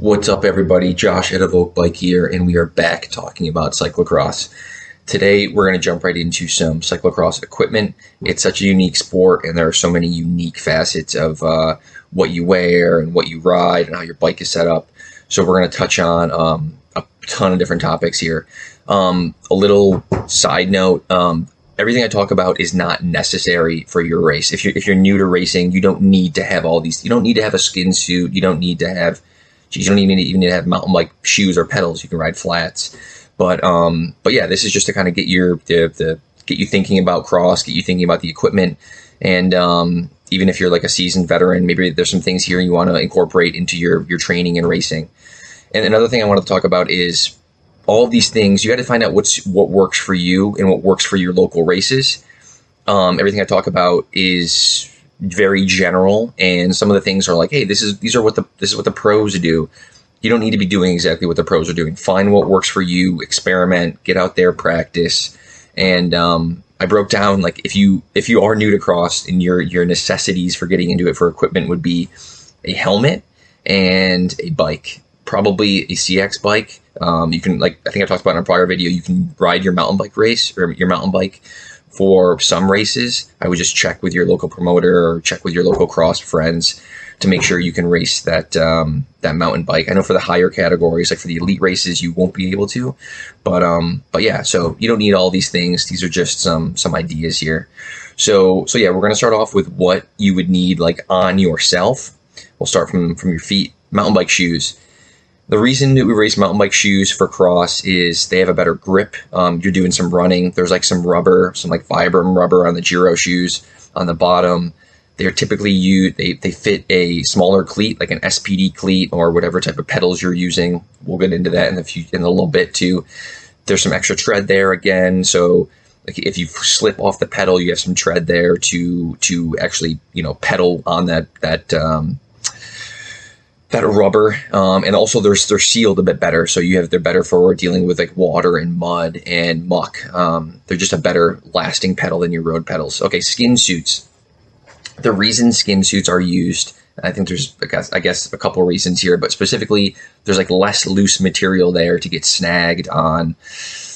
What's up, everybody? Josh at Evoke Bike here, and we are back talking about cyclocross. Today, we're going to jump right into some cyclocross equipment. It's such a unique sport, and there are so many unique facets of uh, what you wear and what you ride and how your bike is set up. So, we're going to touch on um, a ton of different topics here. Um, a little side note um, everything I talk about is not necessary for your race. If you're if you're new to racing, you don't need to have all these. You don't need to have a skin suit. You don't need to have. You don't even need, even need to have mountain bike shoes or pedals. You can ride flats. But um, but yeah, this is just to kind of get your the, the get you thinking about cross, get you thinking about the equipment, and um, even if you're like a seasoned veteran, maybe there's some things here you want to incorporate into your your training and racing. And another thing I wanted to talk about is all of these things, you got to find out what's what works for you and what works for your local races. Um, everything I talk about is very general, and some of the things are like, hey, this is these are what the this is what the pros do. You don't need to be doing exactly what the pros are doing. Find what works for you. Experiment. Get out there, practice. And um, I broke down like if you if you are new to cross and your your necessities for getting into it for equipment would be a helmet and a bike probably a CX bike. Um, you can, like I think I talked about in a prior video, you can ride your mountain bike race or your mountain bike for some races. I would just check with your local promoter or check with your local cross friends to make sure you can race that um, that mountain bike. I know for the higher categories, like for the elite races, you won't be able to, but um, but yeah. So you don't need all these things. These are just some some ideas here. So so yeah, we're gonna start off with what you would need like on yourself. We'll start from from your feet. Mountain bike shoes. The reason that we race mountain bike shoes for cross is they have a better grip. Um, you're doing some running. There's like some rubber, some like Vibram rubber on the Giro shoes on the bottom. They're typically you they, they fit a smaller cleat, like an SPD cleat or whatever type of pedals you're using. We'll get into that in a few in a little bit too. There's some extra tread there again, so like if you slip off the pedal, you have some tread there to to actually you know pedal on that that um, that rubber, um, and also they're they're sealed a bit better, so you have they're better for dealing with like water and mud and muck. Um, they're just a better lasting pedal than your road pedals. Okay, skin suits. The reason skin suits are used, I think there's I guess, I guess a couple reasons here, but specifically there's like less loose material there to get snagged on,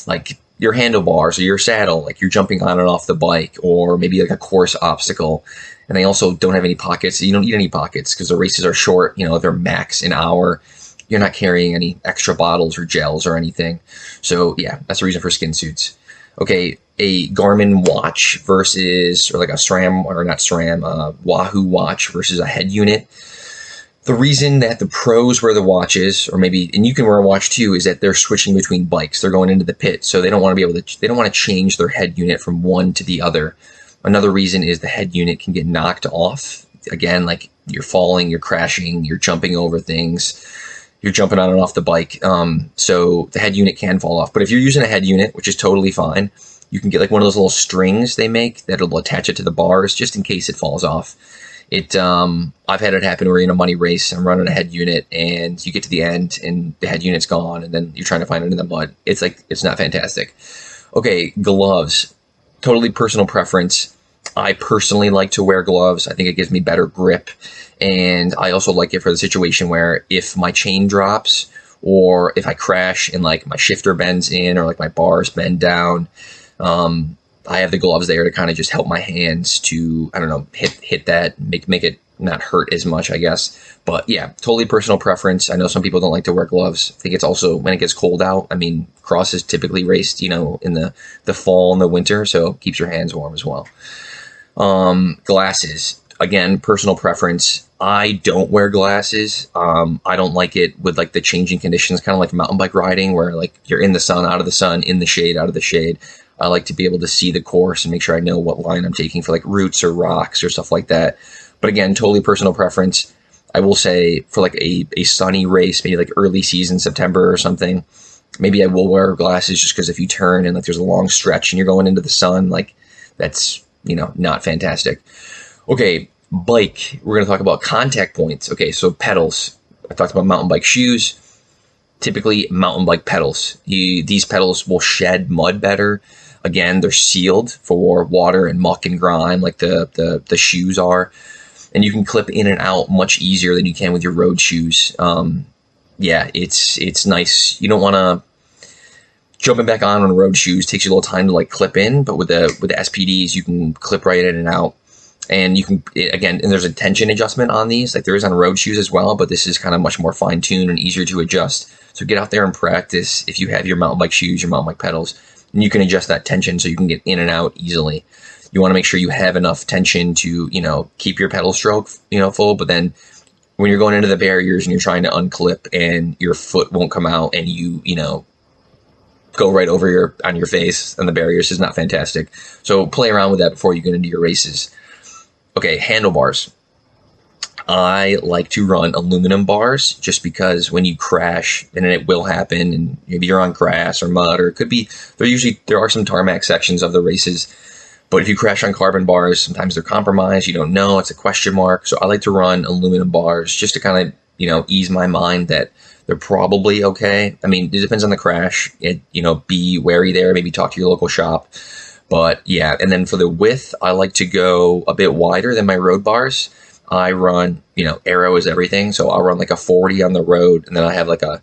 like your handlebars or your saddle, like you're jumping on and off the bike, or maybe like a course obstacle and they also don't have any pockets. You don't need any pockets because the races are short. You know, they're max an hour. You're not carrying any extra bottles or gels or anything. So yeah, that's the reason for skin suits. Okay, a Garmin watch versus or like a SRAM or not SRAM, uh, Wahoo watch versus a head unit. The reason that the pros wear the watches, or maybe, and you can wear a watch too, is that they're switching between bikes. They're going into the pit, so they don't want to be able to. They don't want to change their head unit from one to the other. Another reason is the head unit can get knocked off. Again, like you're falling, you're crashing, you're jumping over things, you're jumping on and off the bike. Um, so the head unit can fall off. But if you're using a head unit, which is totally fine, you can get like one of those little strings they make that'll attach it to the bars just in case it falls off. It um, I've had it happen where you're in a money race. I'm running a head unit, and you get to the end, and the head unit's gone, and then you're trying to find it in the mud. It's like it's not fantastic. Okay, gloves, totally personal preference. I personally like to wear gloves. I think it gives me better grip. And I also like it for the situation where if my chain drops or if I crash and like my shifter bends in or like my bars bend down, um, I have the gloves there to kind of just help my hands to, I don't know, hit, hit that, make, make it not hurt as much, I guess. But yeah, totally personal preference. I know some people don't like to wear gloves. I think it's also when it gets cold out. I mean, cross is typically raced, you know, in the, the fall and the winter, so it keeps your hands warm as well. Um, glasses. Again, personal preference. I don't wear glasses. Um, I don't like it with like the changing conditions, kind of like mountain bike riding, where like you're in the sun, out of the sun, in the shade, out of the shade. I like to be able to see the course and make sure I know what line I'm taking for like roots or rocks or stuff like that. But again, totally personal preference. I will say for like a, a sunny race, maybe like early season, September or something, maybe I will wear glasses just because if you turn and like there's a long stretch and you're going into the sun, like that's you know, not fantastic. Okay, bike. We're going to talk about contact points. Okay, so pedals. I talked about mountain bike shoes. Typically, mountain bike pedals. You, these pedals will shed mud better. Again, they're sealed for water and muck and grime, like the, the, the shoes are. And you can clip in and out much easier than you can with your road shoes. Um, yeah, it's it's nice. You don't want to jumping back on on road shoes takes you a little time to like clip in, but with the with the SPDs you can clip right in and out. And you can again, and there's a tension adjustment on these, like there is on road shoes as well, but this is kind of much more fine tuned and easier to adjust. So get out there and practice if you have your mountain bike shoes, your mountain bike pedals, and you can adjust that tension so you can get in and out easily. You want to make sure you have enough tension to, you know, keep your pedal stroke, you know, full, but then when you're going into the barriers and you're trying to unclip and your foot won't come out and you, you know, go right over your on your face and the barriers is not fantastic. So play around with that before you get into your races. Okay, handlebars. I like to run aluminum bars just because when you crash, and it will happen, and maybe you're on grass or mud, or it could be there. Usually there are some tarmac sections of the races, but if you crash on carbon bars, sometimes they're compromised. You don't know; it's a question mark. So I like to run aluminum bars just to kind of you know ease my mind that they're probably okay. I mean, it depends on the crash. It, you know, be wary there. Maybe talk to your local shop. But yeah, and then for the width, I like to go a bit wider than my road bars. I run, you know, arrow is everything. So I'll run like a 40 on the road, and then I have like a,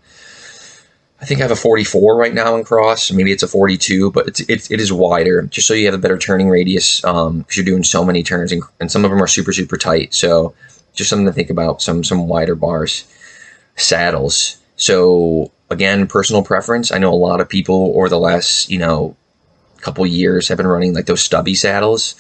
I think I have a 44 right now in cross. Maybe it's a 42, but it's, it's it is wider, just so you have a better turning radius. Um, because you're doing so many turns, and, and some of them are super super tight. So just something to think about. Some some wider bars saddles. So again, personal preference. I know a lot of people or the last, you know, couple years have been running like those stubby saddles.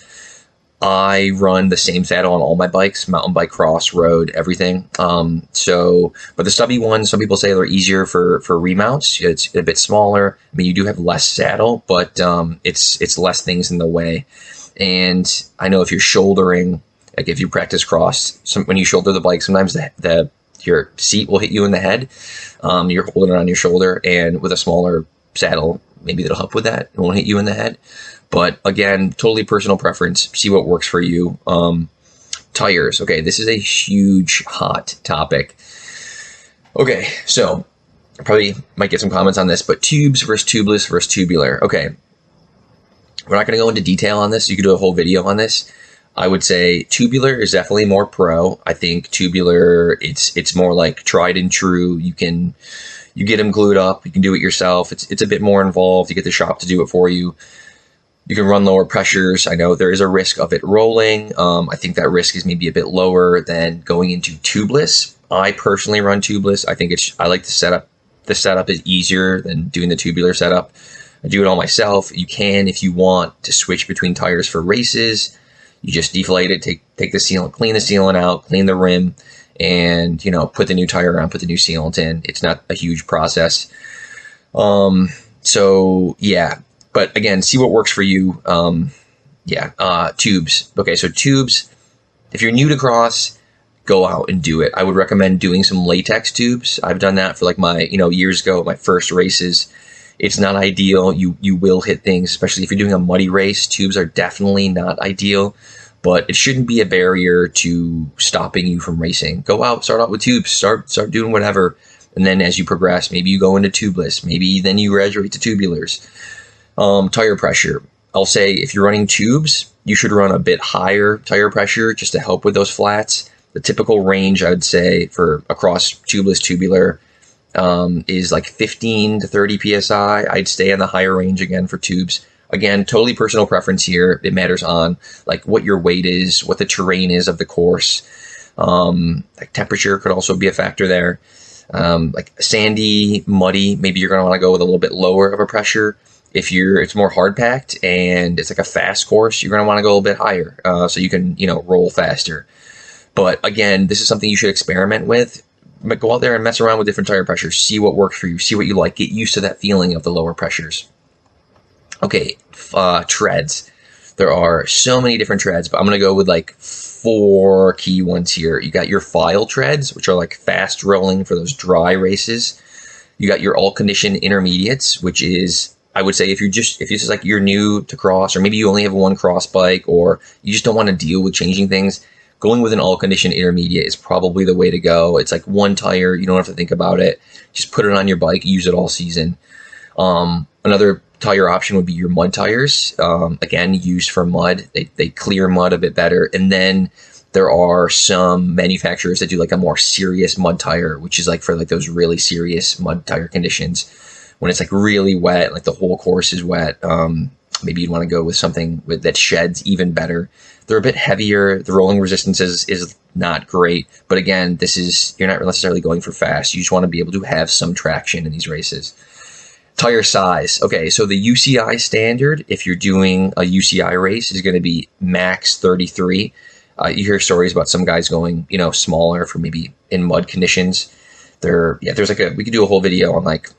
I run the same saddle on all my bikes, mountain bike, cross, road, everything. Um, so, but the stubby ones, some people say they're easier for for remounts. It's a bit smaller. I mean, you do have less saddle, but um, it's it's less things in the way. And I know if you're shouldering, like if you practice cross, some, when you shoulder the bike, sometimes the, the your seat will hit you in the head. Um, you're holding it on your shoulder, and with a smaller saddle, maybe that'll help with that. It won't hit you in the head. But again, totally personal preference. See what works for you. Um, tires. Okay, this is a huge hot topic. Okay, so I probably might get some comments on this, but tubes versus tubeless versus tubular. Okay, we're not going to go into detail on this. You could do a whole video on this. I would say tubular is definitely more pro. I think tubular it's it's more like tried and true. You can you get them glued up. You can do it yourself. It's it's a bit more involved. You get the shop to do it for you. You can run lower pressures. I know there is a risk of it rolling. Um, I think that risk is maybe a bit lower than going into tubeless. I personally run tubeless. I think it's I like the setup. The setup is easier than doing the tubular setup. I do it all myself. You can, if you want, to switch between tires for races you just deflate it, take take the sealant, clean the sealant out, clean the rim, and you know put the new tire on, put the new sealant in. It's not a huge process. Um, so yeah, but again, see what works for you. Um, yeah, uh, tubes. Okay, so tubes. If you're new to cross, go out and do it. I would recommend doing some latex tubes. I've done that for like my you know years ago, my first races. It's not ideal. You you will hit things, especially if you're doing a muddy race. Tubes are definitely not ideal, but it shouldn't be a barrier to stopping you from racing. Go out, start out with tubes, start start doing whatever, and then as you progress, maybe you go into tubeless, maybe then you graduate to tubulars. Um, tire pressure. I'll say if you're running tubes, you should run a bit higher tire pressure just to help with those flats. The typical range I'd say for across tubeless tubular um, is like 15 to 30 psi. I'd stay in the higher range again for tubes. Again, totally personal preference here. It matters on like what your weight is, what the terrain is of the course. Um, like temperature could also be a factor there. Um, like sandy, muddy, maybe you're going to want to go with a little bit lower of a pressure. If you're, it's more hard packed and it's like a fast course, you're going to want to go a little bit higher uh, so you can, you know, roll faster. But again, this is something you should experiment with go out there and mess around with different tire pressures. See what works for you. See what you like. Get used to that feeling of the lower pressures. Okay, uh, treads. There are so many different treads, but I'm to go with like four key ones here. You got your file treads, which are like fast rolling for those dry races. You got your all condition intermediates, which is I would say if you're just if it's like you're new to cross, or maybe you only have one cross bike, or you just don't want to deal with changing things, going with an all condition intermediate is probably the way to go. It's like one tire, you don't have to think about it. Just put it on your bike, use it all season. Um, another tire option would be your mud tires. Um, again, used for mud, they, they clear mud a bit better. And then There are some manufacturers that do like a more serious mud tire, which is like for like those really serious mud tire conditions when it's like really wet, like the whole course is wet. Um, maybe you'd want to go with something with, that sheds even better. They're a bit heavier. The rolling resistance is, is not great, but again, this is you're not necessarily going for fast. You just want to be able to have some traction in these races. Tire size. Okay, so the UCI standard, if you're doing a UCI race, is going to be max 33. Uh, you hear stories about some guys going, you know, smaller for maybe in mud conditions. There, yeah, there's like a we could do a whole video on like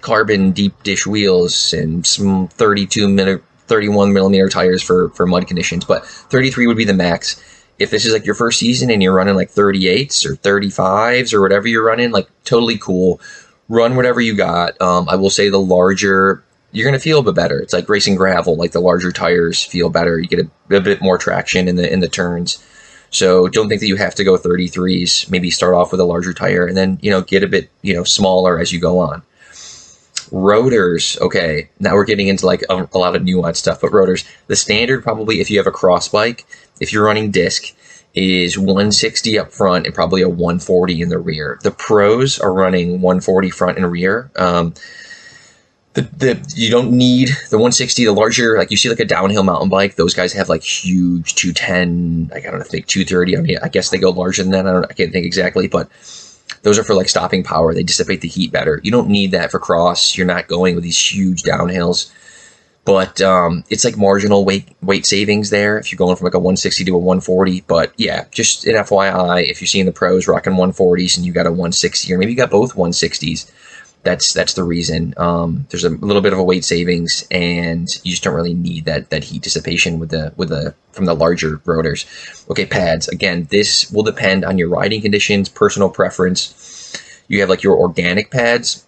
carbon deep dish wheels and some 32 minute 31 millimeter tires for for mud conditions but 33 would be the max. If this is like your first season and you're running like 38s or 35s or whatever you're running like totally cool. Run whatever you got. Um, i will say the larger you're going to feel a bit better. It's like racing gravel like the larger tires feel better. You get a, a bit more traction in the in the turns. So don't think that you have to go 33s. Maybe start off with a larger tire and then, you know, get a bit, you know, smaller as you go on. Rotors, okay, now we're getting into like a, a lot of nuanced stuff, but rotors, the standard probably if you have a cross bike, if you're running disc, is 160 up front and probably a 140 in the rear. The pros are running 140 front and rear. Um, the, the you don't need the 160 the larger like you see like a downhill mountain bike those guys have like huge 210 like i don't know think 230 i mean i guess they go larger than that i don't i can't think exactly but those are for like stopping power. They dissipate the heat better. You don't need that for cross. You're not going with these huge downhills. But um, it's like marginal weight weight savings there if you're going from like a 160 to a 140. But yeah, just an FYI, if you're seeing the pros rocking 140s and you got a 160, or maybe you got both 160s, that's that's the reason. Um, there's a little bit of a weight savings, and you just don't really need that that heat dissipation with the with the from the larger rotors. Okay, pads. Again, this will depend on your riding conditions, personal preference. You have like your organic pads,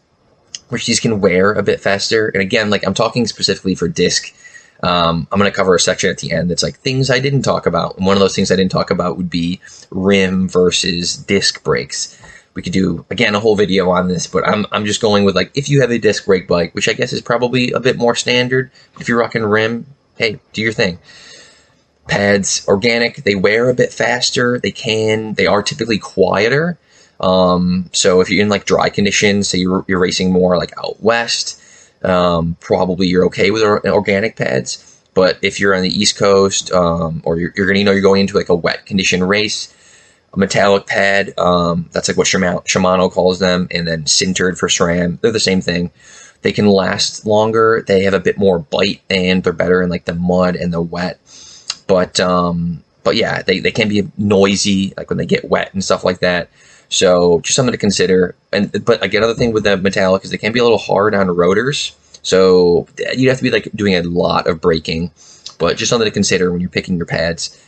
which these can wear a bit faster. And again, like I'm talking specifically for disc. Um, I'm going to cover a section at the end that's like things I didn't talk about. And one of those things I didn't talk about would be rim versus disc brakes we could do again a whole video on this, but I'm I'm just going with like if you have a disc brake bike, which I guess is probably a bit more standard. If you're rocking rim, hey, do your thing. Pads, organic, they wear a bit faster. They can, they are typically quieter. Um, so if you're in like dry conditions, say you're, you're racing more like out west, um, probably you're okay with organic pads. But if you're on the East Coast, um, or you're, you're gonna, you know, you're going into like a wet condition race, a metallic pad. Um, that's like what Shimano calls them, and then sintered for SRAM. They're the same thing. They can last longer. They have a bit more bite, and they're better in like the mud and the wet. But um, but yeah, they, they can be noisy, like when they get wet and stuff like that. So just something to consider. And but again, another thing with the metallic is they can be a little hard on rotors. So you'd have to be like doing a lot of braking. But just something to consider when you're picking your pads.